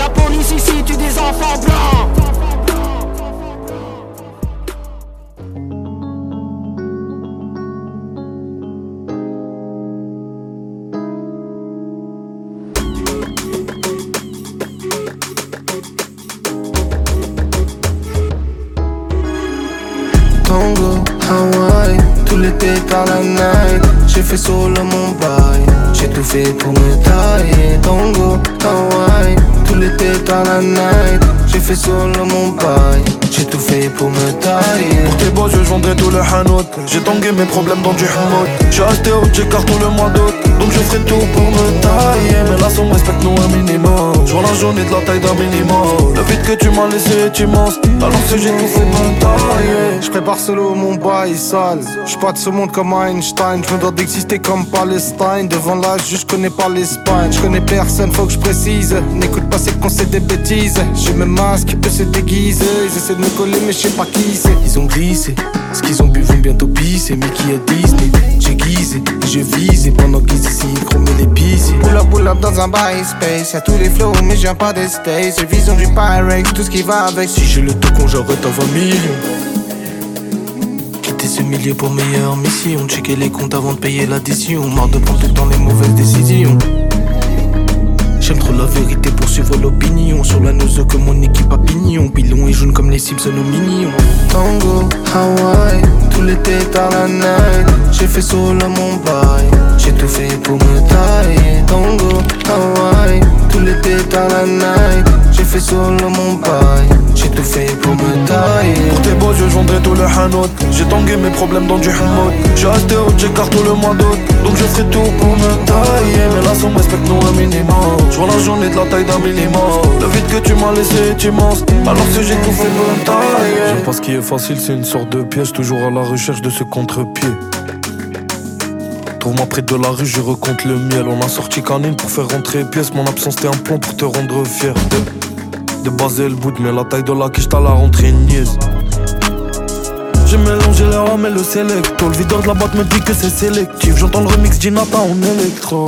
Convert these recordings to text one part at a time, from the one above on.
La police ici tue des enfants blancs. Hawaï, tout l'été par la night J'ai fait solo mon bail, j'ai tout fait pour me la night. J'ai fait solo mon bail, j'ai tout fait pour me tailler. Pour tes beaux yeux, je vendrai tout le hanout J'ai tangué mes problèmes dans du hamout J'ai acheté au check tout le mois d'août. Donc je ferai tout pour me tailler. Mais la somme respecte nous un minimum. Je vois la journée de la taille d'un minimum. Le vide que tu m'as laissé est immense Alors que j'ai tout fait pour me tailler. Je prépare solo mon bail sale. Je pas de ce monde comme Einstein. Je me dois d'exister comme Palestine. Devant l'âge je connais pas l'Espagne. Je connais personne faut que je précise. N'écoute pas ces conseils des bêtises. J'ai mes masques, eux se déguisent Ils essaient de me coller mais je sais pas qui c'est. Ils ont glissé, ce qu'ils ont bu vont bientôt pisser. Mickey à Disney, j'ai guisé. Je vise et pendant qu'ils ici chromer les pistes Pull up, pull up dans un bail space. Y'a tous les flows mais viens pas des J'ai vision du Pyrex, tout ce qui va avec. Si j'ai le tocon j'aurais 20 millions Quitter ce milieu pour meilleure mission. Checker les comptes avant de payer l'addition. Marre de prendre tout le temps les mauvaises décisions. J'aime trop la vérité pour suivre l'opinion. Sur la neuse que mon équipe a pignon. Pilon et jaune comme les Simpsons aux mignons. Tango, Hawaï, tout l'été par la night. J'ai fait solo mon bail. J'ai tout fait pour me tailler. Tango, Hawaï, tout l'été par la night. J'ai fait solo mon bail. J'ai tout fait pour me tailler. Pour tes beaux yeux, je vendrai tout le hanout J'ai tangué mes problèmes dans du hamout J'ai acheté au check tout le mois d'août Donc je ferai tout pour me tailler Mais la somme respecte nous un minimum Je vois la journée de la taille d'un minimum. Le vide que tu m'as laissé est immense. Alors que j'ai tout fait tailler J'aime pas ce qui est facile, c'est une sorte de piège Toujours à la recherche de ce contre-pied. Trouve-moi près de la rue, je recompte le miel. On a sorti canine pour faire rentrer pièce. Mon absence t'es un plomb pour te rendre fier. De, baser le bout, mais la taille de la quiche t'as la rentrée niaise. J'ai mélangé le rhum et le selecto Le videur de la boîte me dit que c'est sélectif. J'entends le remix d'Inata en électro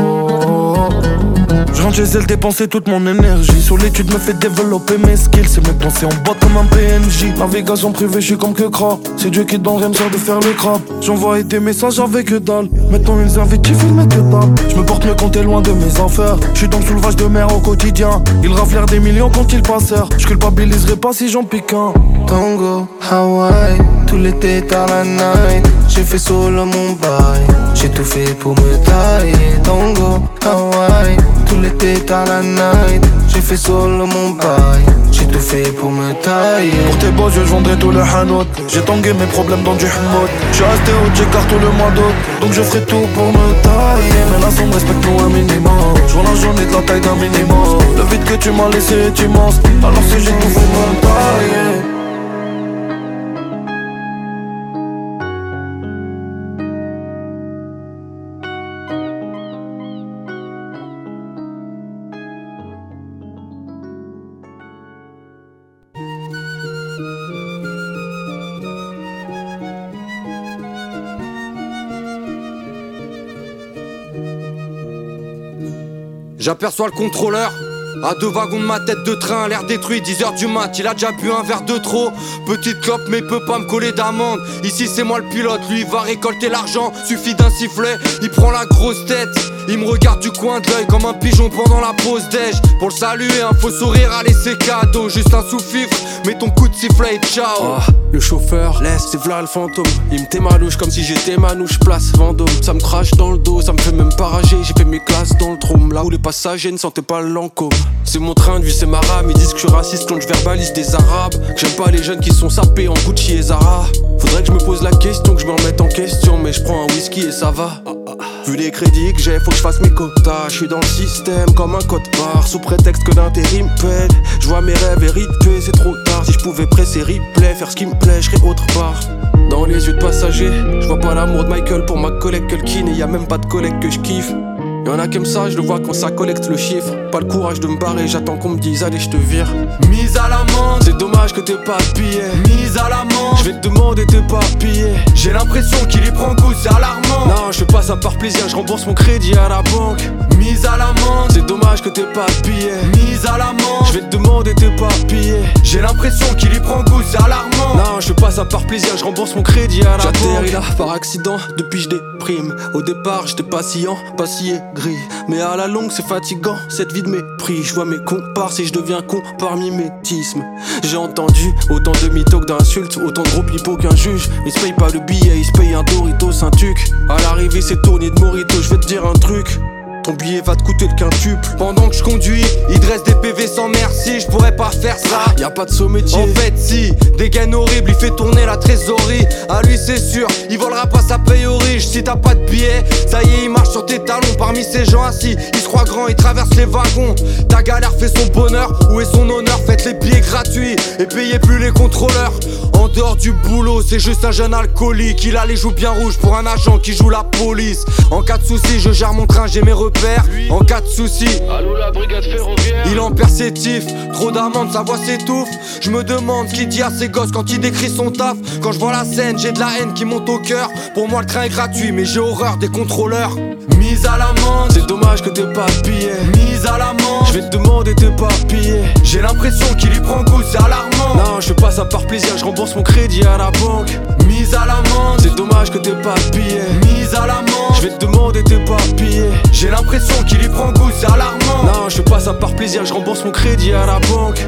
Je rentre chez elle dépenser toute mon énergie. Sur l'étude me fait développer mes skills. C'est mes pensées en boîte comme un PNJ Navigation privée, je suis comme que gras C'est Dieu qui rien me sert de faire le crabe J'envoie des messages avec que dalle. Maintenant ils invitent, tu filmes que dalle. Je me porte me compter loin de mes affaires Je suis dans le soulevage de mer au quotidien. Ils raflèrent des millions quand ils passèrent. Je culpabiliserai pas si j'en pique un. Tango, Hawaï, tout l'été tard la night. J'ai fait solo mon bail, j'ai tout fait pour me tailler Tango, Hawaï, tout l'été tard la night J'ai fait solo mon bail, j'ai tout fait pour me tailler. Pour tes beaux yeux, je vendrai tout le hanout J'ai tangué mes problèmes dans du hamout J'ai resté au check tout le mois d'août. Donc je ferai tout pour me tailler. Mais la somme respecte nous un minimum. Je vois la journée de la taille d'un minimum. Le vide que tu m'as laissé est immense Alors si j'ai tout fait pour me tailler J'aperçois le contrôleur. À deux wagons de ma tête de train, l'air détruit, 10h du mat, il a déjà bu un verre de trop. Petite clope, mais peut pas me coller d'amende. Ici c'est moi le pilote, lui il va récolter l'argent. Suffit d'un sifflet, il prend la grosse tête. Il me regarde du coin de l'œil comme un pigeon pendant la pause déj. Pour le saluer, un faux sourire à laisser cadeau. Juste un sous-fifre, mets ton coup de sifflet et ciao. Ah, le chauffeur, laisse, c'est v'là le fantôme. Il me témalouche comme si j'étais manouche, place Vendôme. Ça me crache dans le dos, ça me fait même pas rager. J'ai fait mes classes dans le trône, là où les passagers ne sentaient pas l'encôme. C'est mon train de vie, c'est ma rame. Ils disent que je suis raciste quand je verbalise des arabes. Que j'aime pas les jeunes qui sont sapés en Gucci et Zara. Faudrait que je me pose la question, que je me remette en question. Mais je prends un whisky et ça va. Vu les crédits que j'ai, faut que je fasse mes quotas. Je suis dans le système comme un code barre. Sous prétexte que l'intérim paie. Je vois mes rêves hérités, c'est trop tard. Si je pouvais presser replay, faire ce qui me plaît, je autre part. Dans les yeux de passagers, je vois pas l'amour de Michael pour ma collègue Culkin et y a même pas de collègue que je kiffe. Y'en a comme ça, je le vois quand ça collecte le chiffre. Pas le courage de me barrer, j'attends qu'on me dise allez, je te vire. Mise à l'amende, c'est dommage que t'es pas pillé. Mise à l'amende, je vais te demander t'es pas pillé. J'ai l'impression qu'il y prend goût, c'est alarmant. Non, je fais pas ça par plaisir, je rembourse mon crédit à la banque. Mise à l'amende, c'est dommage que t'es pas pillé. Mise à l'amende, je vais te demander t'es pas pillé. J'ai l'impression qu'il y prend goût, c'est alarmant. Non, je fais pas ça par plaisir, je rembourse mon crédit à la banque. là par accident, depuis je déprime. Au départ, j'étais pas pas Mais à la longue, c'est fatigant, cette vie de mépris. Je vois mes comparses et je deviens con par mimétisme. J'ai entendu autant de mythos d'insultes, autant de gros qu'un juge. Ils se payent pas le billet, ils se payent un Doritos, un tuc. À l'arrivée, c'est tourné de Morito, je vais te dire un truc. Ton billet va te coûter le quintuple. Pendant que je conduis, il dresse des PV sans merci. Je pourrais pas faire ça. Y a pas de saut métier. En fait, si, des gains horribles, il fait tourner la trésorerie. À lui, c'est sûr, il volera pas sa paye aux riches. Si t'as pas de billet, ça y est, il marche sur tes talons. Parmi ces gens assis, il se croit grand, il traverse les wagons. Ta galère fait son bonheur, où est son honneur? Faites les billets gratuits et payez plus les contrôleurs. En dehors du boulot, c'est juste un jeune alcoolique. Il a les joues bien rouges pour un agent qui joue la police. En cas de soucis, je gère mon train, j'ai mes en cas de soucis. la brigade ferroviaire. Il en persétif, trop d'amendes, sa voix s'étouffe. Je me demande ce qu'il dit à ses gosses quand il décrit son taf. Quand je vois la scène, j'ai de la haine qui monte au cœur. Pour moi, le train est gratuit, mais j'ai horreur des contrôleurs. Mise à l'amende, c'est dommage que t'es pas pillé. Mise à l'amende, je vais te demander t'es pas pillé. J'ai l'impression qu'il y prend goût, c'est alarmant. Non, je fais pas ça par plaisir, je rembourse mon crédit à la banque. Mise à l'amende, c'est dommage que t'es pas pillé. Mise à l'amende, je vais te demander t'es pas pillé. J'ai l'impression qu'il y prend goût, c'est alarmant. Non, je fais pas ça par plaisir, je rembourse mon crédit à la banque.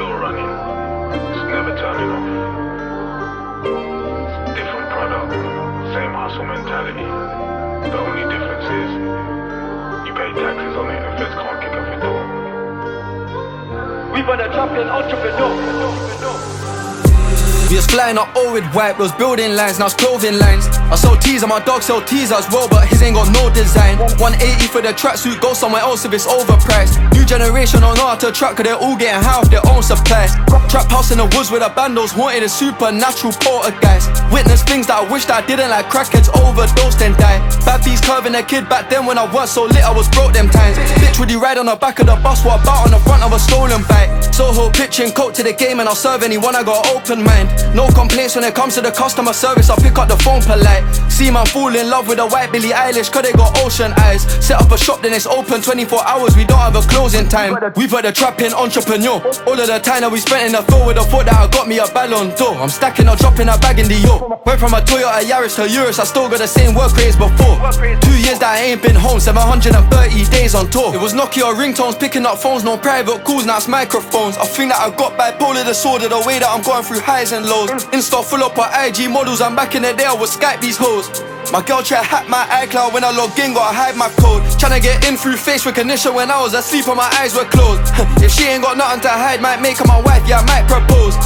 Still running. It's never turning off. Different product, same hustle mentality. The only difference is you pay taxes on it and feds can't kick off your door. We run a champion entrepreneur. We was flying up all with white, those building lines, now it's clothing lines. I sell teas and my dog sell teas as well, but his ain't got no design. 180 for the tracksuit, go somewhere else if it's overpriced. New generation know how to track, cause they're all getting high off their own supply. Trap house in the woods with a bandos, wanted a supernatural poltergeist. Witness things that I wished I didn't, like crackheads overdosed and die. Bad bees curving a kid back then when I was so lit, I was broke them times. Bitch, would you ride on the back of the bus, what about on the front of a stolen bike? Soho pitching coke to the game, and I'll serve anyone, I got open mind. No complaints when it comes to the customer service. I'll pick up the phone polite. See man fall in love with a white Billie Eilish, cause they got ocean eyes. Set up a shop, then it's open 24 hours. We don't have a closing time. We've had a trapping entrepreneur. All of the time that we spent in the field with the thought that I got me a ballon d'or. I'm stacking or dropping a bag in the yo. Went from a Toyota Yaris to Urus, I still got the same work rates before. Two years that I ain't been home, 730 days on tour. It was Nokia ringtones, picking up phones, no private calls, now it's microphones. I think that I got bipolar disorder, the way that I'm going through highs and lows. Insta full up on IG models, I'm back in the day I would Skype these hoes. My girl try hack my iCloud when I log in, gotta hide my code. Tryna get in through face recognition when I was asleep and my eyes were closed. if she ain't got nothing to hide, might make her my wife, yeah, I might propose.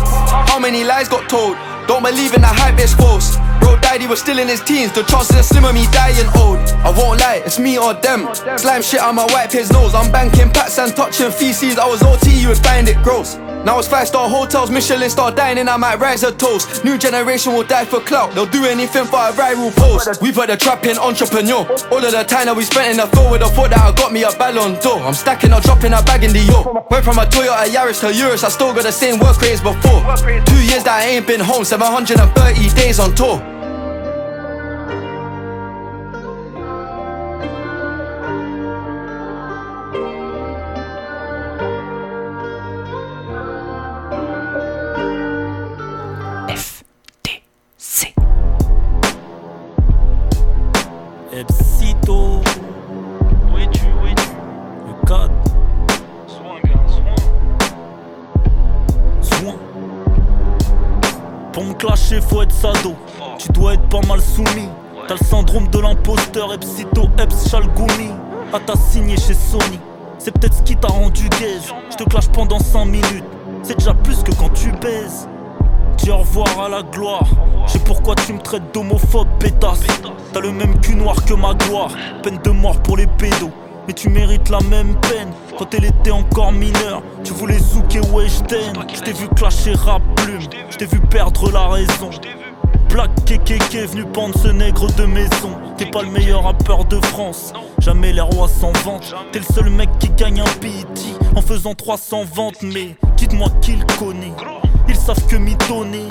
How many lies got told? Don't believe in the hype, it's false. Bro died, he was still in his teens. The chances are slim of me dying old. I won't lie, it's me or them. Slime shit on my wipe his nose. I'm banking pats and touching feces. I was OT, you would find it gross. Now it's five star hotels, Michelin star dining, I might rise a toast. New generation will die for clout, they'll do anything for a viral post. We've had a trapping entrepreneur. All of the time that we spent in the field with the thought that I got me a ballon d'or. I'm stacking or dropping a bag in the yo. Went from a Toyota Yaris to Urus, I still got the same work rates before. Two years that I ain't been home, 730 days on tour. C'est peut-être ce qui t'a rendu gaze. Je te clash pendant 5 minutes. C'est déjà plus que quand tu baises. Dis au revoir à la gloire. Je sais pourquoi tu me traites d'homophobe, pétasse. T'as le même cul noir que ma gloire. Peine de mort pour les pédos. Mais tu mérites la même peine quand elle était encore mineure. Tu voulais zouker Weshden. Je t'ai vu clasher rap plume. Je t'ai vu perdre la raison. Black KKK venu pendre ce nègre de maison. T'es pas le meilleur rappeur de France. Jamais les rois s'en vantent. T'es le seul mec qui gagne un PT en faisant 300 ventes. Mais dites-moi qui le. Ils savent que mitonner.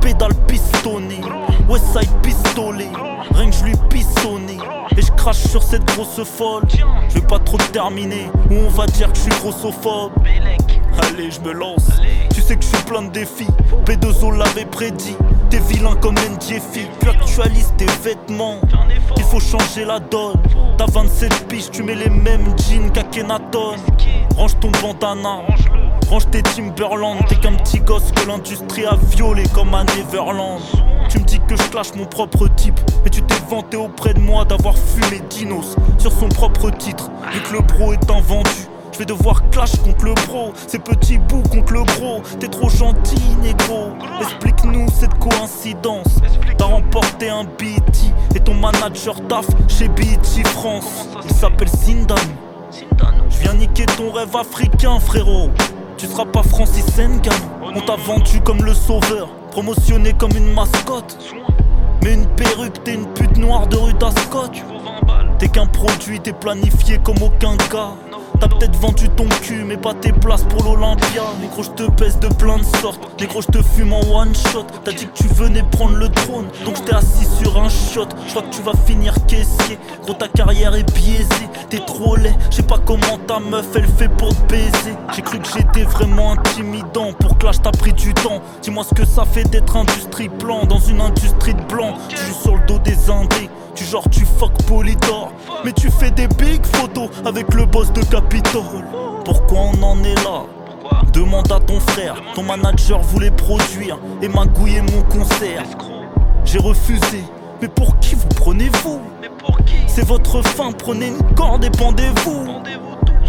Pédale pistonné. Westside pistolet. Rien que je lui pissonné. Et je crache sur cette grosse folle. Je vais pas trop terminer. Ou on va dire que je suis grossophobe. Allez, je me lance. Tu sais que je suis plein de défis. P2O l'avait prédit. T'es vilain comme NJFI. Tu actualises tes vêtements. Il faut changer la donne. T'as 27 piges, tu mets les mêmes jeans qu'Akenaton. Range ton bandana. Range tes Timberland. T'es qu'un petit gosse que l'industrie a violé comme à Neverland. Tu me dis que je clash mon propre type. Mais tu t'es vanté auprès de moi d'avoir fumé Dinos sur son propre titre. Vu que le bro est un vendu. Je vais devoir clash contre le bro, ces petits bouts contre le gros. T'es trop gentil, négro. Explique-nous cette coïncidence. T'as remporté un BT et ton manager taf chez BT France. Il s'appelle Sindanu. Je viens niquer ton rêve africain, frérot. Tu seras pas Francis Ngannou. On t'a vendu comme le sauveur, promotionné comme une mascotte. Mais une perruque, t'es une pute noire de rue d'Ascot. T'es qu'un produit, t'es planifié comme aucun gars. T'as peut-être vendu ton cul, mais pas tes places pour l'Olympia. Négro, je te baisse de plein de sortes. Négro, je te fume en one shot. T'as dit que tu venais prendre le trône, donc j'étais assis sur un shot. Je crois que tu vas finir caissier. Gros, ta carrière est biaisée. T'es trop laid, je sais pas comment ta meuf elle fait pour te baiser. J'ai cru que j'étais vraiment intimidant. Pour clash, t'as pris du temps. Dis-moi ce que ça fait d'être industrie plan dans une industrie de blanc. Tu joues sur le dos des indés. Tu genre tu fuck Polydor. Mais tu fais des big photos avec le boss de Capitol Pourquoi on en est là? Demande à ton frère, ton manager voulait produire. Et magouiller mon concert. J'ai refusé, mais pour qui vous prenez-vous? C'est votre fin, prenez une corde et pendez-vous.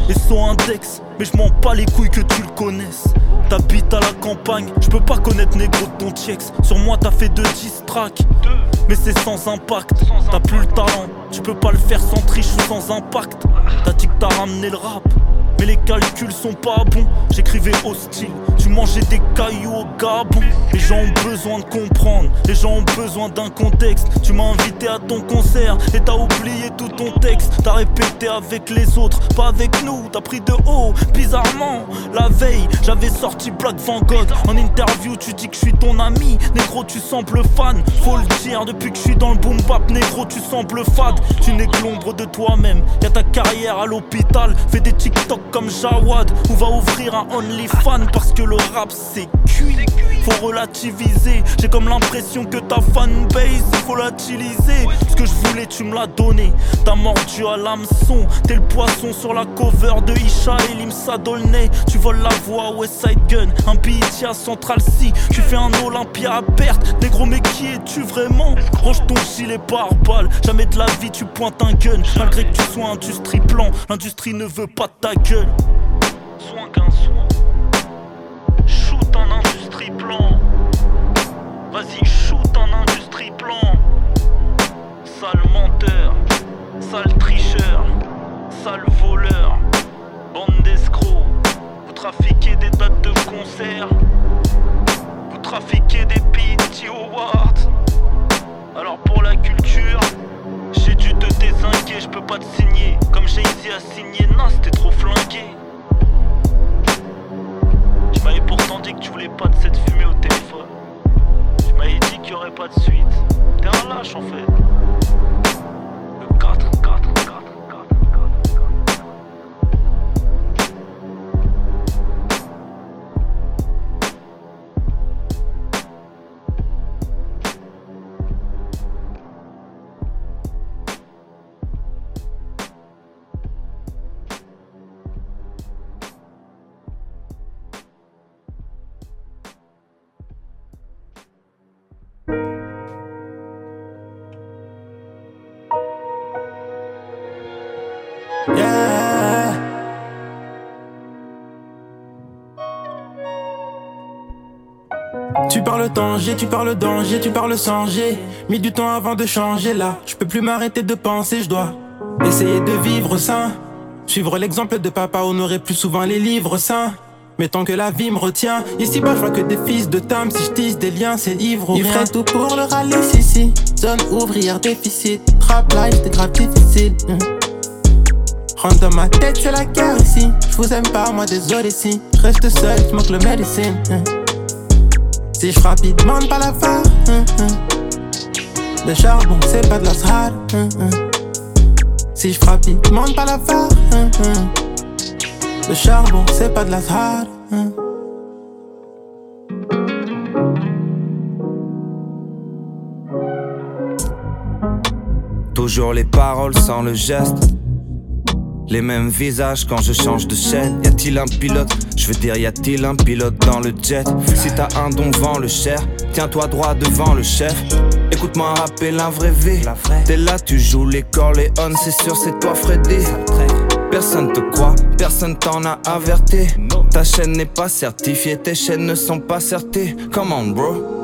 Et son index, mais je m'en pas les couilles que tu le connaisses. T'habites à la campagne, je peux pas connaître négro de ton checks. Sur moi t'as fait deux 10 tracks, mais c'est sans impact. T'as plus le talent, tu peux pas le faire sans triche ou sans impact. T'as dit que t'as ramené le rap, mais les calculs sont pas bons. J'écrivais hostile, tu mangeais des cailloux au Gabon. Les gens ont besoin de comprendre, les gens ont besoin d'un contexte. Tu m'as invité à ton concert et t'as oublié tout ton texte. T'as répété avec les autres, pas avec nous. T'as pris de haut, bizarrement. La veille, j'avais sorti Black Van Gogh. En interview, tu dis que je suis ton ami. Négro, tu sembles fan. Faut le dire, depuis que je suis dans le boom bap, négro, tu sembles fade. Tu n'es que l'ombre de toi-même. Y'a ta carrière à l'hôpital. Fais des TikTok comme Jawad. Ou va ouvrir un OnlyFans parce que le rap c'est cuit. Faut relativiser. J'ai comme l'impression que ta fanbase volatiliser. Ce que je voulais, tu me l'as donné. T'as mordu à l'hameçon. T'es le poisson sur la cover de Isha et Limsa Dolnay. Tu voles la voix West Side Gun. Un BT à Central C. Tu fais un Olympia à perte. Des gros, mais qui es-tu vraiment? Range ton gilet par balle. Jamais de la vie, tu pointes un gun. Malgré que tu sois industrie plan, l'industrie ne veut pas ta gueule. Soin qu'un soin. Shoot en industrie plan. Vas-y, Tu parles danger, tu parles danger, tu parles changer. Mis du temps avant de changer là. Je peux plus m'arrêter de penser, je dois essayer de vivre sain. Suivre l'exemple de papa, honorer plus souvent les livres saints. Mais tant que la vie me retient, ici bas je vois que des fils de tam. Si je tisse des liens, c'est ivre ou Il rien. ferait tout pour le rallye, si si. Zone ouvrière déficit. Trap life, c'est grave difficile. hum. Rentre dans ma tête, c'est la guerre ici. Je vous aime pas, moi désolé si. Je reste seul, je manque le médecine. hum. Si je frappe, ils demandent pas la fin. hum, hum. Le charbon, c'est pas de la srade. hum. Si je frappe, ils demandent pas la fin. Le charbon, c'est pas de la srade. Toujours les paroles sans le geste. Les mêmes visages quand je change de chaîne. Y a-t-il un pilote? Je veux dire, y a-t-il un pilote dans le jet? Si t'as un don, vend le cher. Tiens-toi droit devant le chef. Écoute-moi rapper la vraie vie. T'es là, tu joues les Corleone, c'est sûr, c'est toi, Freddy. Personne te croit, personne t'en a averti. Ta chaîne n'est pas certifiée, tes chaînes ne sont pas certées. Come on, bro.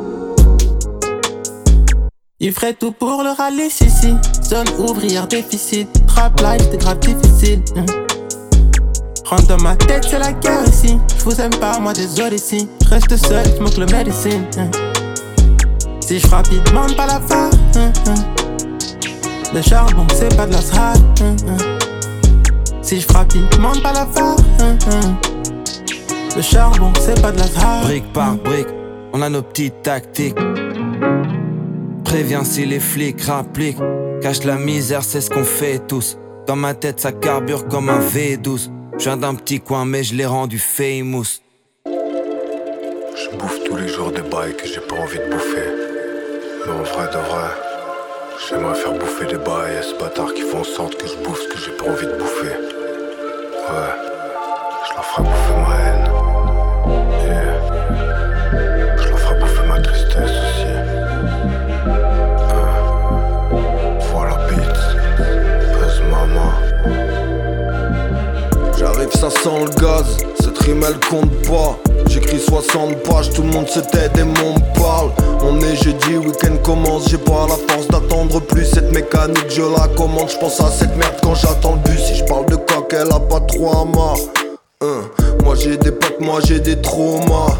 Il ferait tout pour le rallye, si si. Zone ouvrière déficit. Trap life, c'est grave difficile. hum. Rentre dans ma tête, c'est la guerre ici. Je vous aime pas, moi désolé si. Reste seul, je le médecine. hum. Si je frappe, ils demandent pas la fin. hum. Le charbon, c'est pas de la srade. Si je frappe, ils demandent pas la fin. Le charbon, c'est pas de la srade. Brique par brique, on a nos petites tactiques. Préviens si les flics rappliquent. Cache la misère, c'est ce qu'on fait tous. Dans ma tête, ça carbure comme un V12. Je viens d'un petit coin, mais je l'ai rendu famous. Je bouffe tous les jours des bails que j'ai pas envie de bouffer. Mais en vrai de vrai, j'aimerais faire bouffer des bails à ce bâtard qui font en sorte que je bouffe ce que j'ai pas envie de bouffer. Ouais, je leur ferai bouffer ma haine. Compte pas. J'écris 60 pages, tout le monde se tait et m'en parle. On est jeudi, week-end commence, j'ai pas la force d'attendre plus. Cette mécanique, je la commande, je pense à cette merde quand j'attends le bus. Si je parle de coq, elle a pas trop à hein. Moi j'ai des potes, moi j'ai des traumas.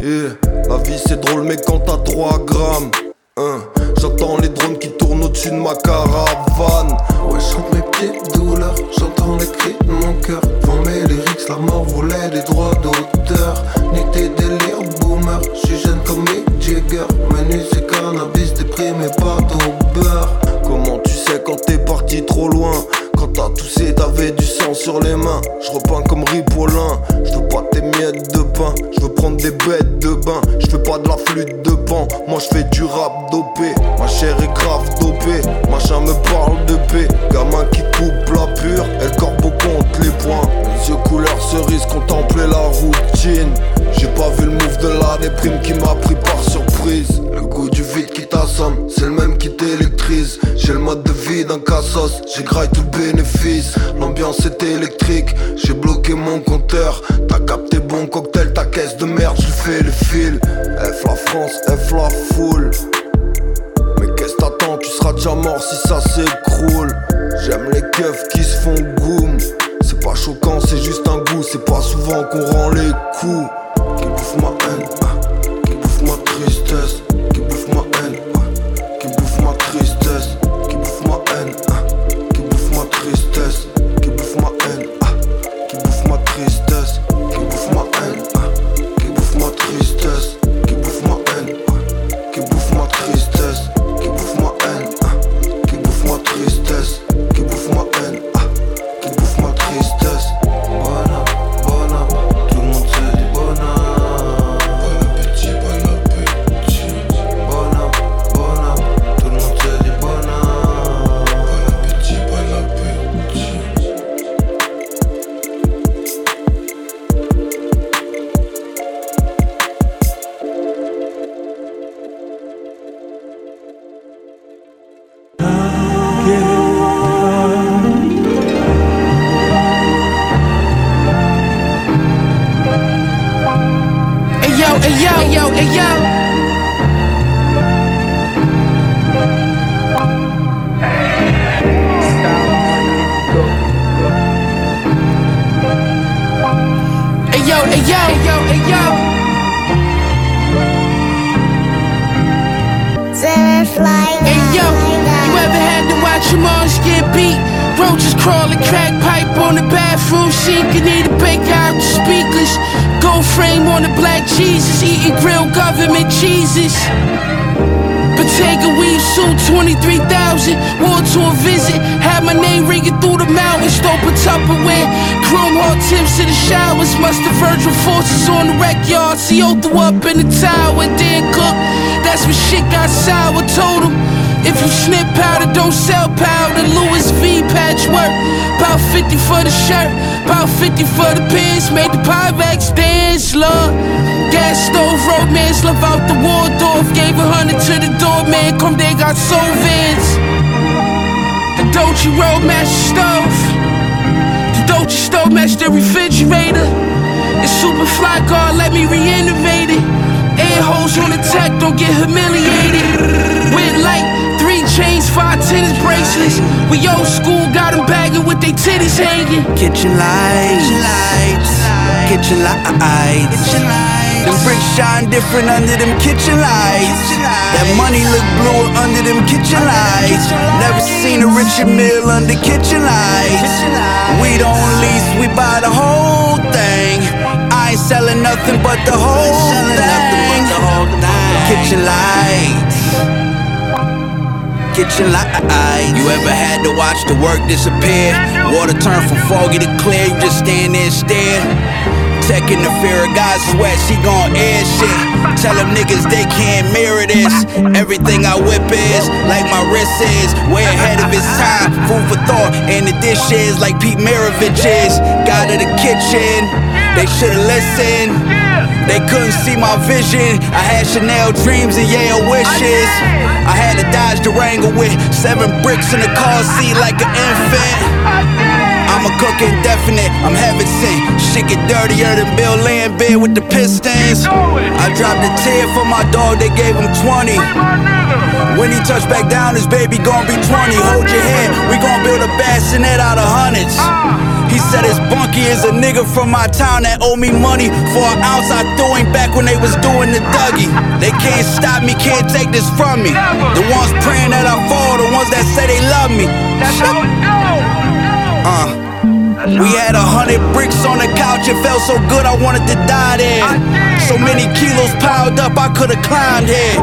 La vie c'est drôle, mais quand t'as 3 grammes. Hein. J'entends les drones qui tournent au-dessus de ma caravane. Ouais, douleurs, j'entends les cris de mon cœur. Devant mes lyrics, la mort voulait des droits d'auteur. Ni tes délires, boomer, j'suis jeune comme Mick Jagger. Menu c'est cannabis, déprimé pas au beurre. Comment tu sais quand t'es parti trop loin? Quand t'as toussé, t'avais du sang sur les mains. Je repeins comme Ripollin. Je veux pas tes miettes de pain. Je veux prendre des bêtes de bain. Je fais pas de la flûte de pan. Moi je fais du rap dopé. Ma chair est grave dopée. Machin me parle de paix. Gamin qui coupe la pure. Elle corbeau compte les points. Les yeux couleur cerise, contempler la routine. J'ai pas vu le move de la déprime qui m'a pris par surprise. Du vide qui t'assomme, c'est le même qui t'électrise. J'ai le mode de vie d'un cassos, j'ai graille tout le bénéfice. L'ambiance est électrique, j'ai bloqué mon compteur. T'as capté bon cocktail, ta caisse de merde, je fais le fil. F la France, F la foule. Mais qu'est-ce t'attends, tu seras déjà mort si ça s'écroule. J'aime les keufs qui se font goum. C'est pas choquant, c'est juste un goût, c'est pas souvent qu'on rend les coups. Qui bouffe ma haine, qui bouffe ma tristesse, Jesus, eating grilled government cheeses. Bottega weave suit 23,000. War to a visit. Had my name ringing through the mountains. Dope a Tupperware. Chrome hard tips in the showers. Muster Virgil forces on the wreck yard. CO threw up in the tower. Dan Cook. That's when shit got sour. Told him. If you snip powder, don't sell powder. Louis V patchwork. About 50 for the shirt. About 50 for the pants. Made the Pyrex dance, love. Gas stove, romance, love out the Waldorf. Gave a hundred to the doorman. Come, they got soul vans. The Dolce Roadmaster stove. The Dolce stove matched the refrigerator. It's super fly guard let me reanimate it. Air holes on the tech, don't get humiliated. Five tennis bracelets. We old school, got them bagging with they titties hanging. Kitchen lights, kitchen lights. Kitchen lights. Them bricks shine different under them kitchen lights. That money look bluer under them kitchen lights. Never seen a richer meal under kitchen lights. We don't lease, we buy the whole thing. I ain't selling nothing but the whole thing. Kitchen lights. Kitchen lights. You ever had to watch the work disappear? Water turn from foggy to clear, you just stand there and stare. Tech in the fear of God's sweat, she gon' air shit. Tell them niggas they can't mirror this. Everything I whip is like my wrist is. Way ahead of its time. Food for thought, and the dish is like Pete Maravich is. God of the kitchen, they should've listened. They couldn't see my vision. I had Chanel dreams and Yale wishes. I had a dodge wrangle with seven bricks in the car seat like an infant. I'm a cook indefinite, I'm heaven sent. Shit get dirtier than Bill Lambert with the Pistons. I dropped a tear for my dog, they gave him 20. When he touch back down, his baby gon' be 20. Hold your head, we gon' build a bassinet out of hundreds. He said his bunky is a nigga from my town that owe me money for an ounce I threw him back when they was doing the Dougie. They can't stop me, can't take this from me. The ones praying that I fall, the ones that say they love me. Uh. We had a hundred bricks on the couch, it felt so good I wanted to die there. So many kilos piled up, I could've climbed here.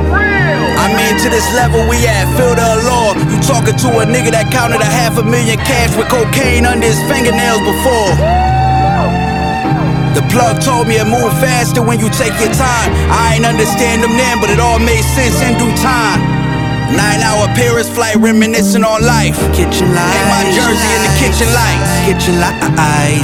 I'm into this level we at, feel the allure. You talking to a nigga that counted a half a million cash with cocaine under his fingernails before. The plug told me it move faster when you take your time. I ain't understand them then, but it all made sense in due time. Nine hour Paris flight, reminiscing on life. Kitchen lights. In my jersey in the kitchen lights. Kitchen lights.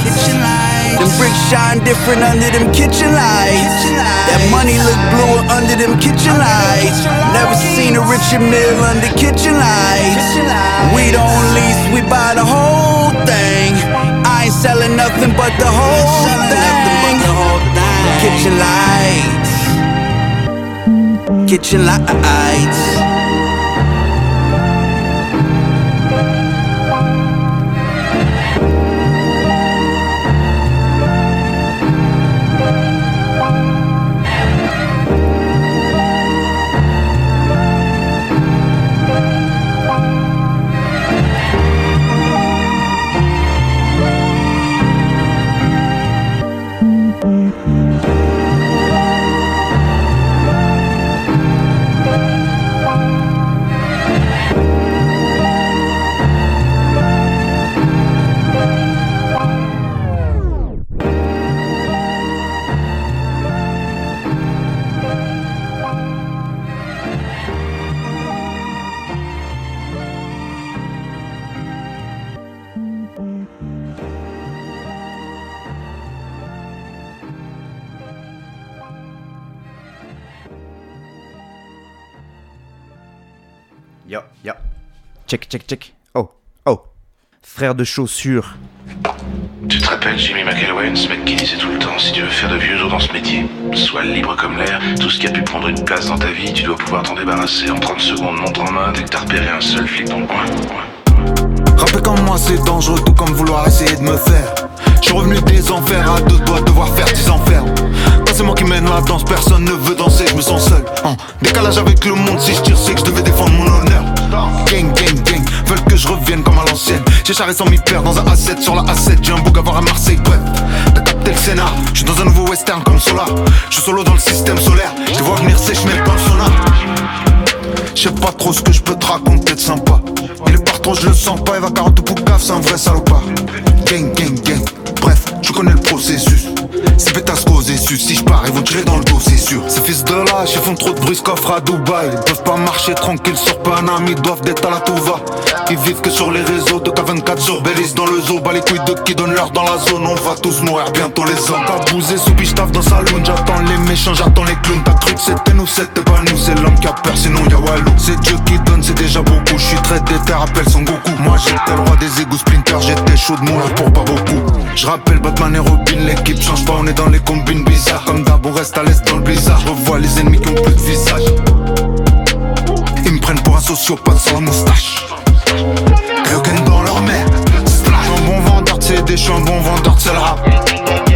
Kitchen lights. Them bricks shine different under them kitchen lights. That money look bluer under them kitchen lights. Never seen a richer meal under kitchen lights. We don't lease, we buy the whole thing. I ain't selling nothing but the whole thing. Kitchen lights. Kitchen lights. De chaussures. Tu te rappelles Jimmy McElwain, ce mec qui disait tout le temps si tu veux faire de vieux os dans ce métier, sois libre comme l'air, tout ce qui a pu prendre une place dans ta vie, tu dois pouvoir t'en débarrasser en 30 secondes, montre en main dès que t'as repéré un seul flic dans le coin. Rapper comme moi c'est dangereux, tout comme vouloir essayer de me faire. Je suis revenu des enfers à deux doigts de devoir faire 10 enfers. Quand c'est moi qui mène la danse, personne ne veut danser, je me sens seul. En décalage avec le monde, si je tire, c'est que je devais défendre mon honneur. Gang, gang, je revienne comme à l'ancienne. J'ai charré sans m'y perdre dans un A7 sur la A7, j'ai un bouc à voir à Marseille, bref. T'as capté le scénar, je suis dans un nouveau western comme Solar. Je solo dans le système solaire, je vois venir sèche, le sonar. Je sais pas trop ce que je peux te raconter de sympa. Il est par trop, je le sens pas, il va 40 pour caf, c'est un vrai salopard. Gang, gang, gang, bref, tu connais le processus. C'est pétasse causé sus, si je pars, ils vont tirer dans le dos, c'est sûr. Ces fils de lâche, ils font trop de bruit, coffre à Dubaï. Ils peuvent pas marcher tranquille sur Paname, ils doivent d'être à la touva. Ils vivent que sur les réseaux de K24 sur Belize dans le zoo. Bas les couilles de qui donnent l'heure dans la zone, on va tous mourir bientôt les hommes. T'as bousé sous taf dans sa lune, j'attends les méchants, j'attends les clowns. T'as cru c'était nous, c'était pas nous, c'est l'homme qui a peur, sinon y'a Walou. C'est Dieu qui donne, c'est déjà beaucoup. Je suis très déter, appelle son Goku. Moi j'étais le roi des égouts Splinter, j'étais chaud de mourir pour pas beaucoup. Je rappelle Batman et Robin, l'équipe change pas, dans les combines bizarres. Comme d'hab, on reste à l'aise dans le blizzard. Je revois les ennemis qui ont plus de visage. Ils me prennent pour un sociopathe sans moustache. Kaioken dans leur mère. Je suis un bon vendeur de CD, je suis un bon vendeur de seul rap.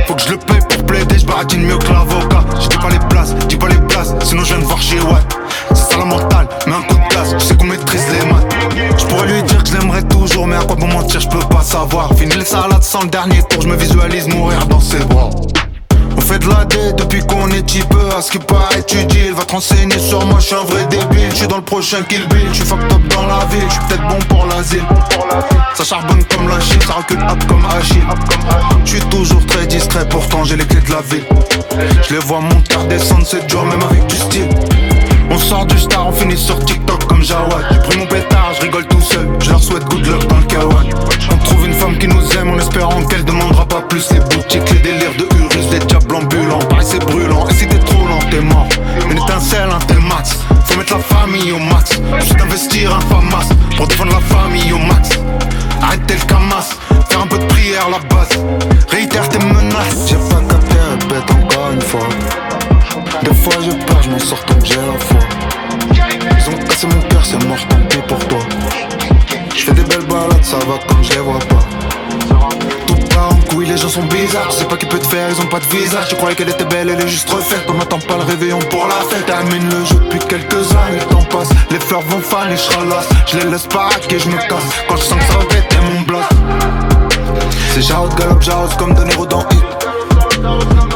Faut que je le paye pour plaider, je baratine mieux que l'avocat. Je pas les places, dis pas les places, sinon je viens de voir chez Watt. C'est ça la mentale, mais un coup de place, je sais qu'on maîtrise les maths. Je pourrais lui dire que je l'aimerais toujours, mais à quoi bon mentir, je peux pas savoir. Fini les salades sans le dernier tour, je me visualise mourir dans ses bras. On fait de la D depuis qu'on est type à ce qui paraît tu Il va te renseigner sur moi, je suis un vrai débile. Je suis dans le prochain Kill Bill, je suis fucked up dans la ville. Je suis peut-être bon pour l'asile. Ça charbonne comme la Chine, ça recule hop comme Achille. Je suis toujours très distrait, pourtant j'ai les clés de la ville. Je les vois monter, descendre, c'est dur même avec du style on sort du star, on finit sur TikTok comme Jawad. J'ai pris mon pétard, je rigole tout seul. Je leur souhaite good luck dans le kawan On trouve une femme qui nous aime en espérant qu'elle demandera pas plus Les boutiques, les délires de Urus, des diables ambulants. Paris c'est brûlant, et si t'es trop lent t'es mort. Une étincelle, un tel max. Faut mettre la famille au max. Juste investir un famas. Pour défendre la famille au max Arrêtez le camas Faire un peu de prière, la base. Réitère tes menaces. J'ai pas capté, répète encore une fois. Des fois je pars, je m'en sors que j'ai la foi. Ils ont cassé mon cœur, c'est mort, tant pis pour toi. Je fais des belles balades, ça va comme je les vois pas. Les gens sont bizarres. Je sais pas qui peut te faire, ils ont pas de visage. Tu croyais qu'elle était belle, elle est juste refaite. On m'attend pas le réveillon pour la fête. Termine le jeu depuis quelques années, le temps passe. Les fleurs vont faner, je ralasse. Je les laisse pas hacker, je me casse. Quand je sens que ça va péter mon bloc. C'est Jarod Galop, Jarod comme De Niro dans Hit.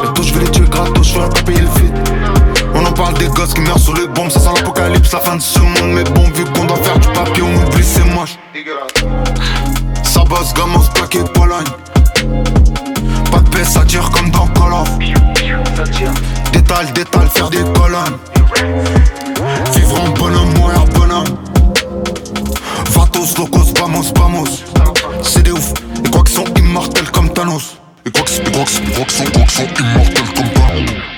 Bientôt je vais les tuer gratos, je vais pas payer le fit. On en parle des gosses qui meurent sous les bombes, ça sent l'apocalypse, la fin de ce monde. Mais bon, vu qu'on doit faire du papier, on oublie, c'est moche. Ça bosse, gamos, plaqué, Pologne. Pas de paix, ça tire comme dans Call of. Détal, détal, faire des colonnes. Vivre en bonhomme, mourir bonhomme. Vatos, locos, vamos, vamos. C'est des ouf, ils croient qu'ils sont immortels comme Thanos. Ils croient qu'ils qu'ils- ils croient qu'ils sont, sont immortels comme Thanos.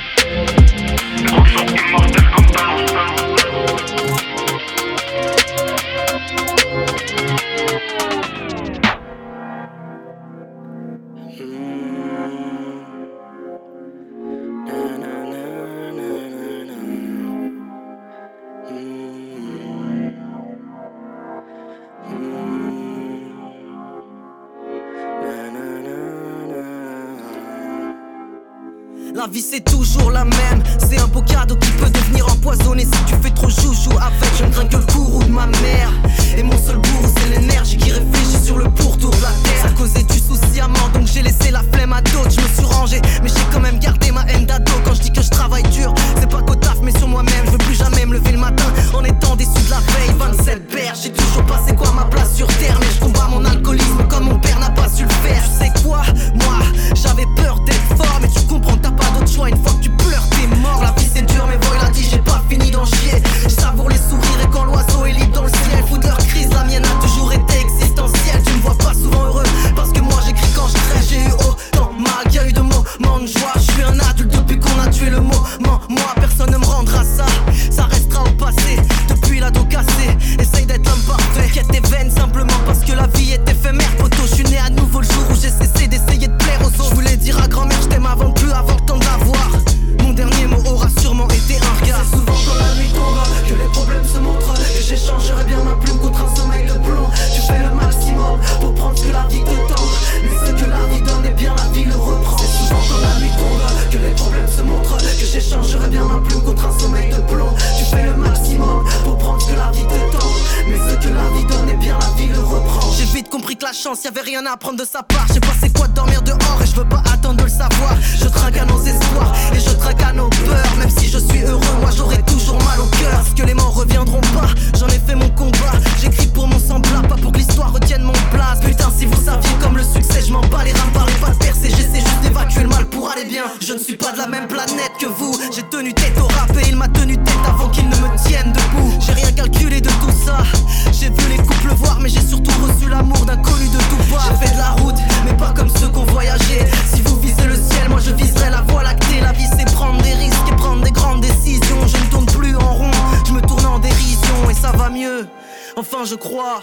La vie c'est toujours la même, c'est un beau cadeau qui peut devenir empoisonné si tu fais trop joujou avec. Je ne crains que le gourou de ma mère. Et mon seul bourreau c'est l'énergie qui réfléchit sur le pourtour de la terre. Ça causait du souci à mort donc j'ai laissé la flemme à d'autres. Je me suis rangé, mais j'ai quand même gardé ma haine d'ado. Quand je dis que je travaille dur, c'est pas qu'au taf mais sur moi-même. Je veux plus jamais me lever le matin en étant déçu de la veille. 27 berges, j'ai toujours pas c'est quoi ma place sur terre. Mais je combats mon alcoolisme comme mon père n'a pas su le faire. Tu sais quoi, moi j'avais peur d'être fort, mais tu comprends t'as pas d'autre choix. Une fois que tu pleures, t'es mort. La vie c'est dur, mais voilà, dit j'ai pas fini d'en chier. Je savoure les sourires et quand l'oiseau est libre dans le ciel, fout leur crise, la mienne a toujours été existentielle. Tu me vois pas souvent heureux parce que moi j'écris quand je. J'ai eu autant mal y a eu chance, y'avait rien à apprendre de sa part. J'ai pas c'est quoi dormir dehors et je veux pas attendre de le savoir. Je traque à nos espoirs et je traque à nos peurs. Même si je suis heureux, moi j'aurai toujours mal au cœur. Parce que les morts reviendront pas. J'en ai fait mon combat. J'écris pour mon semblable, pas pour que l'histoire retienne mon place. Putain, si vous saviez comme le succès, je m'en bats les reins, parlez pas de percer. J'essaie juste d'évacuer le mal pour aller bien. Je ne suis pas de la même planète que vous. J'ai tenu tête au rap et il m'a tenu tête avant qu'il ne me tienne debout. J'ai rien calculé de tout ça. J'ai vu les couples voir, mais j'ai surtout reçu l'amour d'inconnus de tout de la route, mais pas comme ceux qu'on voyageait. Si vous visez le ciel, moi je viserai la voie lactée. La vie c'est prendre des risques et prendre des grandes décisions. Je ne tourne plus en rond, je me tourne en dérision et ça va mieux. Enfin, je crois,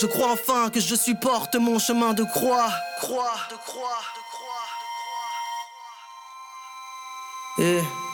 je crois enfin que je supporte mon chemin de croix. Croix, de croix, de croix. Vois que des boutons et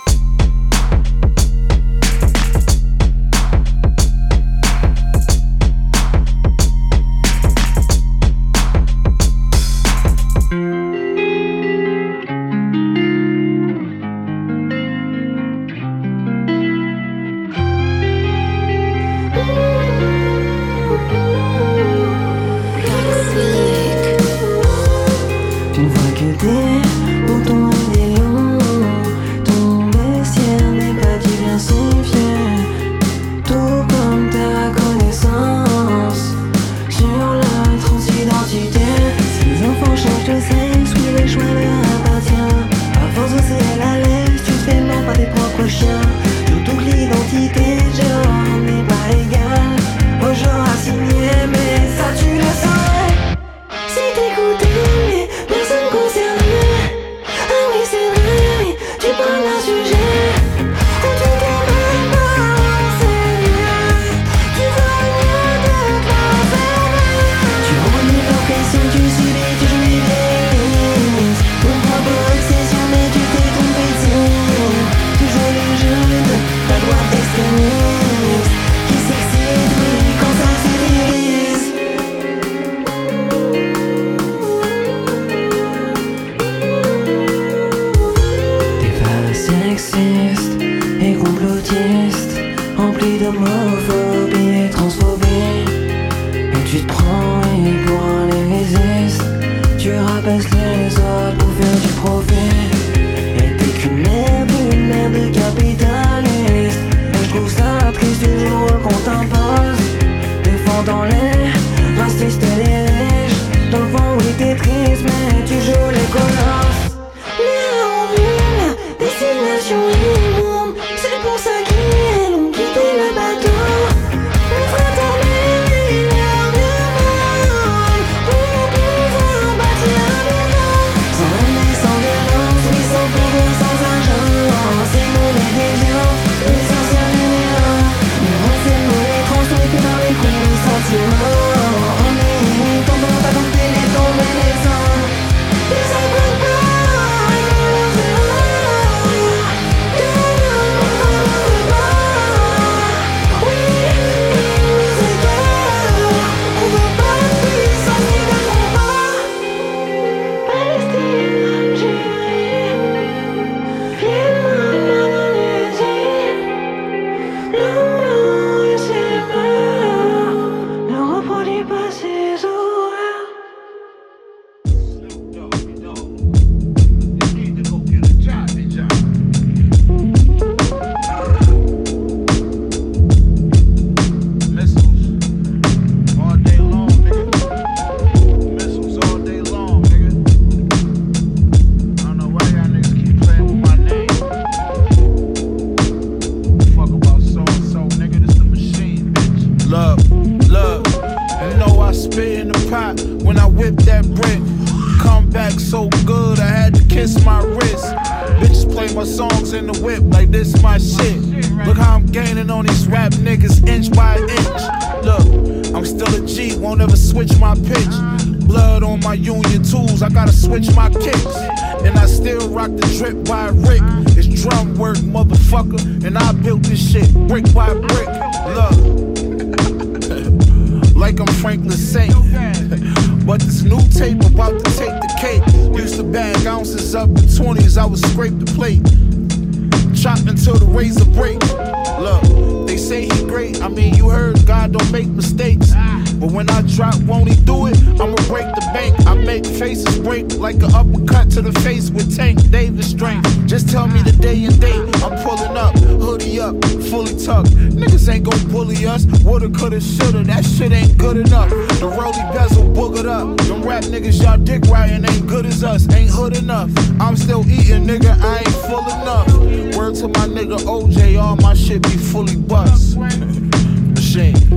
Until the razor break. Look, they say he great. I mean, you heard God don't make mistakes. But when I drop, won't he do it? I'ma break the bank. I make faces break like an uppercut to the face with Tank Davis strength. Just tell me the day and date. I'm pulling up, hoodie up, fully tucked. Niggas ain't gon' bully us. Woulda, coulda, shoulda. That shit ain't good enough. The rollie bezel boogered up. Them rap niggas y'all dick riding ain't good as us. Ain't hood enough. I'm still eating, nigga. I ain't full enough. Word to my nigga OJ, all my shit be fully bust. Machine.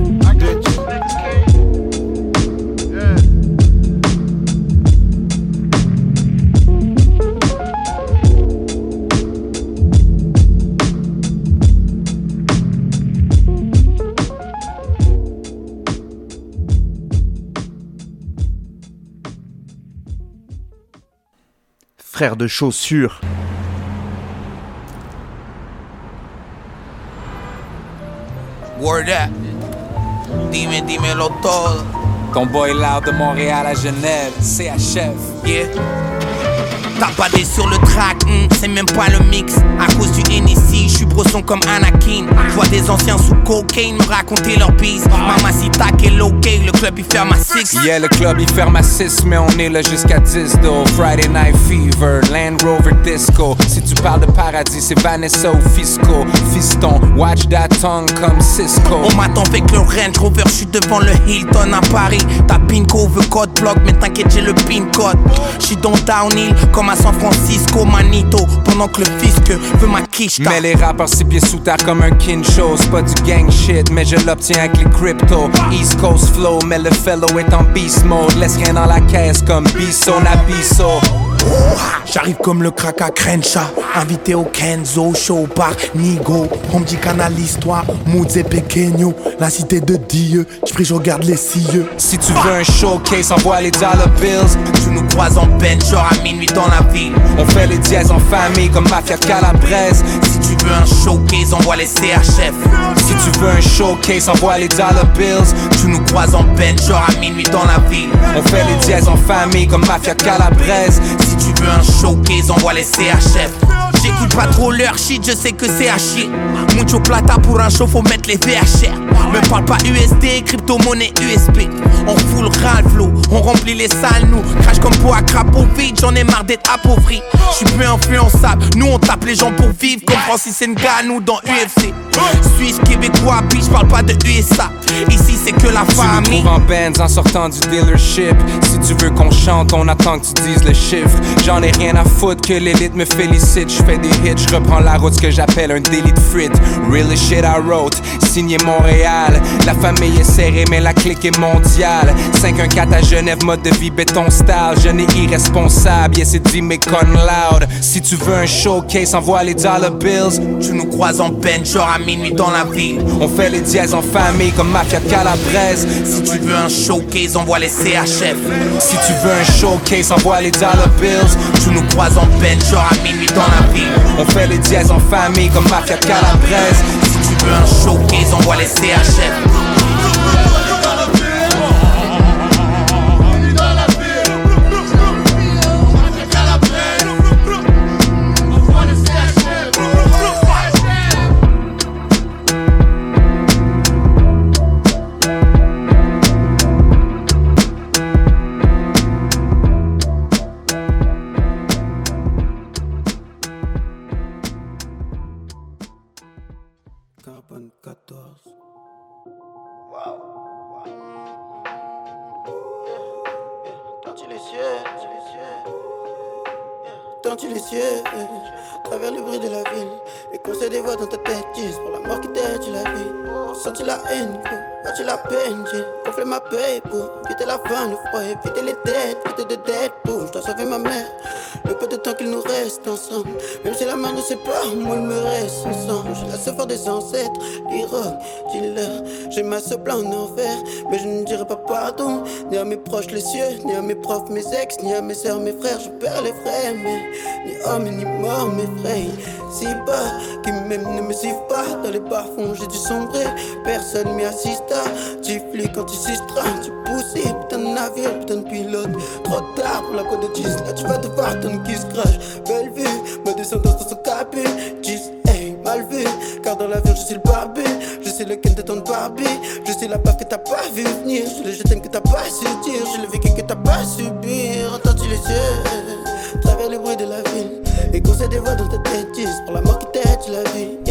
Frère de chaussures. Word up. Dime, dímelo todo. Ton boy loud de Montréal à Genève, CHF. Yeah. T'as badé sur le track, hmm, c'est même pas le mix. À cause du NSI, je suis brosson comme Anakin. Je vois des anciens sous cocaine me raconter leur bise. Mamacita, quel ok, le club il ferme à 6. Yeah, le club il ferme à 6, mais on est là jusqu'à 10 though. Friday Night Fever, Land Rover Disco. Si tu parles de paradis, c'est Vanessa ou Fisco. Fiston, watch that tongue comme Cisco. On m'attend avec le Range Rover, je suis devant le Hilton à Paris. Ta veut code block, mais t'inquiète, j'ai le pin code. Je suis dans Downhill, comme à San Francisco, Manito. Pendant que le fisc veut ma quiche. Mais les rappeurs six pieds sous terre comme un kin show. C'est pas du gang shit, mais je l'obtiens avec les crypto. East Coast flow, mais le fellow est en beast mode. Laisse rien dans la caisse comme Bisso Nabiso. J'arrive comme le crack à Crenshaw. Invité au Kenzo, show par Nigo. On me dit qu'analyse-toi, moods et pequeño. La cité de Dieu, j'prie je regarde les cieux. Si tu veux un showcase, envoie les dollar bills. Tu nous croises en bench, genre à minuit dans la ville. On fait les dièses en famille comme Mafia Calabrese. Si tu veux un showcase, envoie les CHF Si tu veux un showcase, envoie les dollar bills. Tu nous croises en bench, genre à minuit dans la ville. On fait les dièses en famille comme Mafia Calabrese. Si tu veux un showcase, envoie les CHF J'écoute pas trop leur shit, je sais que c'est à chier. Mucho plata pour un show, faut mettre les VHR. Me parle pas USD, crypto-monnaie USP. On fout le flow, on remplit les salles, nous. Crash comme pour à crapaud vide, j'en ai marre d'être appauvri. J'suis plus influençable, nous on tape les gens pour vivre comme Francis Ngannou dans UFC. Suisse, québécois, puis j'parle pas de USA. Ici c'est que la famille. Tu en bands en sortant du dealership. Si tu veux qu'on chante, on attend que tu dises le chiffre. J'en ai rien à foutre que l'élite me félicite. J'fais des hits, j'reprends la route, ce que j'appelle un délit de frites. Really shit I wrote, signé Montréal. La famille est serrée, mais la clique est mondiale. 514 à Genève, mode de vie béton style. Jeune et irresponsable, yes, c'est dit mais con loud. Si tu veux un showcase, envoie les dollar bills. Tu nous croises en peine, genre à minuit dans la ville. On fait les dièses en famille comme mafia de Calabrese. Si tu veux un showcase, envoie les CHF. Si tu veux un showcase, envoie les dollar bills. Tu nous croises en peine, genre à minuit dans la ville. On fait les dièses en famille comme mafia Calabrese. Si tu veux un showcase, envoie les CHF. Les j'ai dû sombrer, personne m'y assista. Tu flics anti-sistra, tu poussé, putain de navire, putain de pilote. Trop tard pour la côte de 10, là tu vas devoir ton qui se crash. Belle vue, ma descendance dans son capé. 10, hey, mal vu, car dans l'avion je suis le barbu. Je sais le ken de ton Barbie, je sais la baffe que t'as pas vu venir. Je le je t'aime que t'as pas su dire, je le vécu que t'as pas subir. Entends-tu les yeux, travers le bruit de la ville. Et conseils des voix dans ta tête, disent pour la mort qui t'aide, tu la vie.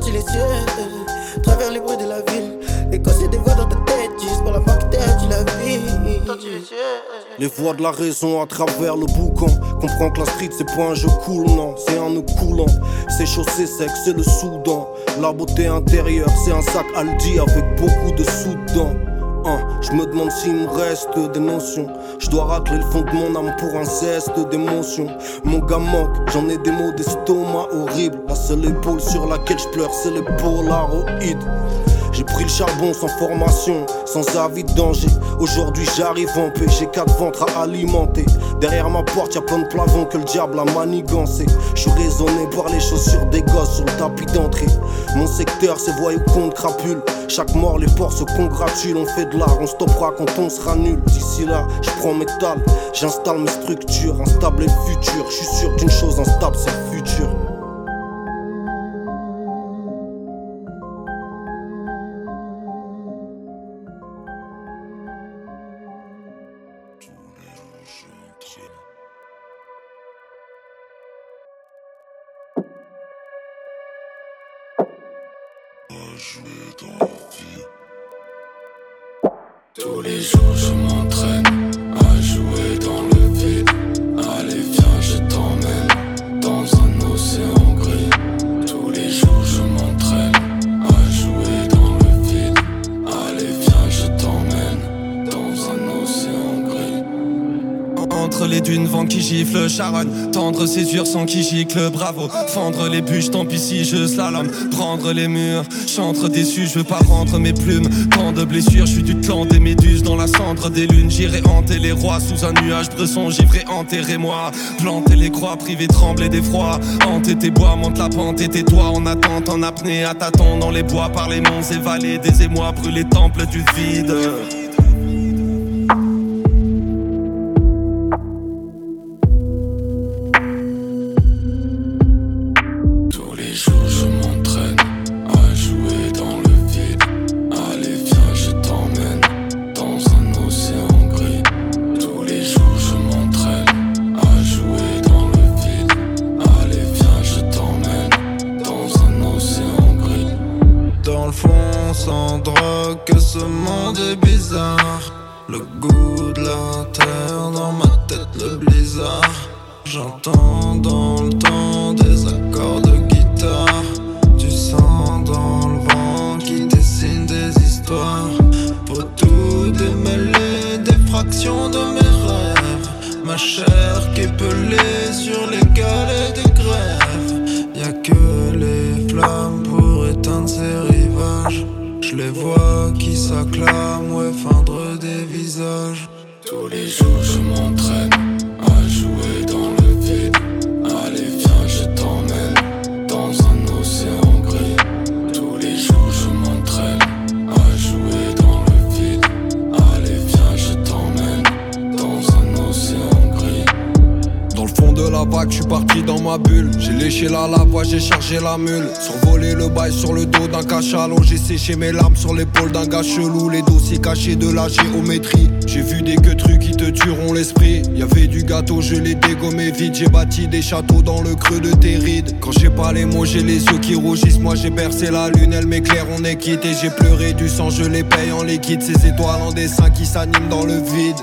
Entends-tu les yeux, travers les bruits de la ville. Et conseils des voix dans ta tête, disent pour la mort qui t'aide, tu la vie. Entends-tu les yeux. Les voix de la raison à travers le boucan. Comprends que la street c'est pas un jeu cool, non, c'est un nœud coulant. C'est chaud, c'est sec, c'est le Soudan. La beauté intérieure, c'est un sac Aldi avec beaucoup de sous dedans. Hein, je me demande s'il me reste des notions. Je dois racler le fond de mon âme pour un zeste d'émotion. Mon gars manque, j'en ai des mots d'estomac horribles. La seule épaule sur laquelle je pleure, c'est les polaroïdes. J'ai pris le charbon sans formation, sans avis de danger. Aujourd'hui j'arrive en paix, j'ai quatre ventres à alimenter. Derrière ma porte, y'a plein de plavons que le diable a manigancé. Je suis raisonné par les chaussures des gosses sur le tapis d'entrée. Mon secteur, c'est voyous contre crapule. Chaque mort, les porcs se congratulent. On fait de l'art, on stoppera quand on sera nul. D'ici là, je prends mes j'installe mes structures. Instable et futur, je suis sûr d'une chose instable, c'est le futur. Tous les jours je m'entraîne vent qui gifle, charogne. Tendre césure, sans qui gicle, bravo. Fendre les bûches, tant pis si je slalom. Prendre les murs, chantre déçu, je veux pas rendre mes plumes. Tant de blessures, je suis du clan des méduses dans la cendre des lunes. J'irai hanter les rois sous un nuage bresson, givré, enterrez-moi. Planter les croix, privé, trembler d'effroi. Hanter tes bois, monte la pente et tais-toi en attente, en apnée, à tâtons dans les bois, par les monts et vallées, des émois, brûler temples du vide. Qui léché la lave, j'ai chargé la mule. Survolé le bail sur le dos d'un cachalot. J'ai séché mes larmes sur l'épaule d'un gars chelou. Les dossiers cachés de la géométrie. J'ai vu des que trucs qui te tueront l'esprit. Y'avait du gâteau, je l'ai dégommé vite. J'ai bâti des châteaux dans le creux de tes rides. Quand j'ai pas les mots, j'ai les yeux qui rougissent. Moi j'ai bercé la lune, elle m'éclaire, on est quitté. J'ai pleuré du sang, je les paye en liquide. Ces étoiles en dessin qui s'animent dans le vide.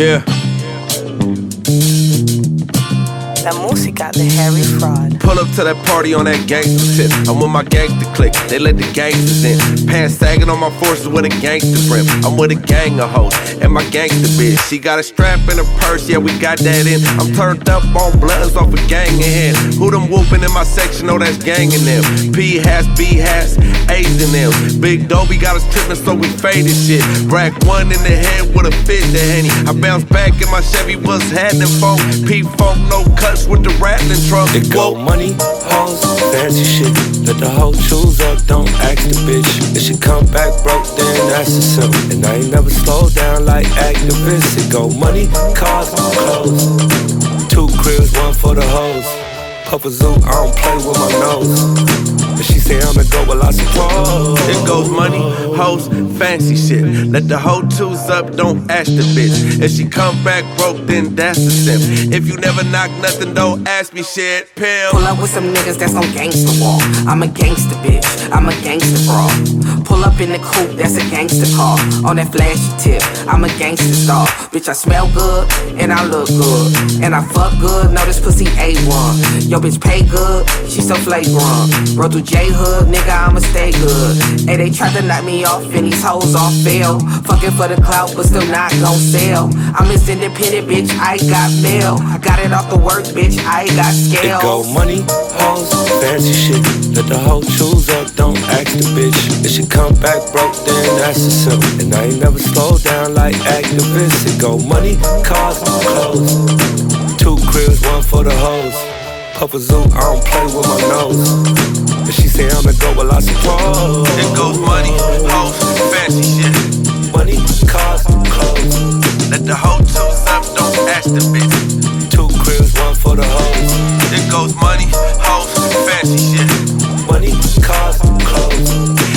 Yeah. Música de Harry Fraud. Pull up to that party on that gangster tip. I'm with my gangster clique, they let the gangsters in. Pants sagging on my forces with a gangster brim. I'm with a gang of hoes and my gangster bitch. She got a strap in her purse, yeah, we got that in. I'm turned up on bloods off a gang in here. Who them whooping in my section? Oh, that's gang in them. P hats, B hats, A's in them. Big Dobie got us tripping, so we faded shit. Rack one in the head with a fit the henny. I bounced back in my Chevy, was happening funk. P funk, no cuts with the rattling truck. It go money, hoes, fancy shit. Let the hoe choose up, don't ask the bitch. If she come back broke, then that's a simp. And I ain't never slow down like activists. It go money, cars, clothes. Two cribs, one for the hoes. Puff a zoo, I don't play with my nose. If she say I'ma go, well I suppose. It goes money, hoes, fancy shit. Let the hoe choose up, don't ask the bitch. If she come back broke, then that's a simp. If you never knock nothing, don't ask me shit. Pimp. Pull up with some niggas that's on gangster walk. I'm a gangster bitch, I'm a gangster broad. Pull up in the coupe, that's a gangster car. On that flashy tip, I'm a gangster star. Bitch, I smell good and I look good. And I fuck good, know this pussy A1. Yo, bitch, pay good, she so flagrant. Roll through J Hood, nigga, I'ma stay good. Hey, they tried to knock me off and these hoes all fail. Fucking for the clout, but still not gon' sell. I'm this independent bitch, I got mail. I got it off the work, bitch, I got scale. It go money, hoes, fancy shit. Let the hoe choose up, don't ask the bitch. If she come back broke, then that's a simp. And I ain't never slow down like activists. It go money, cars, clothes. Two cribs, one for the hoes. Puff a zoo, I don't play with my nose. If she say I'm the go, well I suppose. It goes money, hoes, fancy shit. Money, cars, clothes. Let the hoe choose up, don't ask the bitch. Two cribs, one for the hoes. It goes money, hoes, fancy shit. Money, cars, clothes.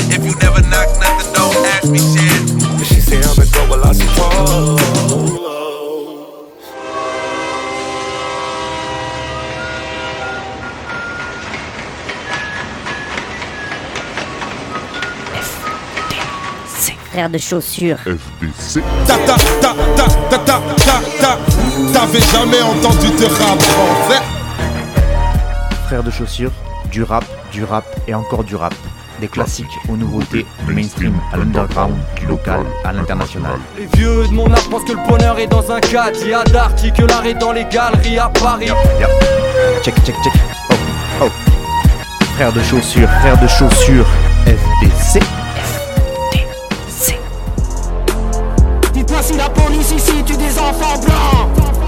If you never knock nothing, don't ask me shit. If she say I'm the go, well I suppose. Frère de chaussures. FDC. Ta ta ta ta ta ta ta ta T'avais jamais entendu de rap français Frère de chaussures, du rap, du rap et encore du rap. Des classiques aux nouveautés, du mainstream à l'underground, du local à l'international. Les vieux de mon art pensent que le bonheur est dans un cadre. Il y a que l'art est dans les galeries à Paris. Check, check, check. Oh, oh. Frère de chaussures, frère de chaussures, FDC. Voici la police ici, tu des enfants blancs.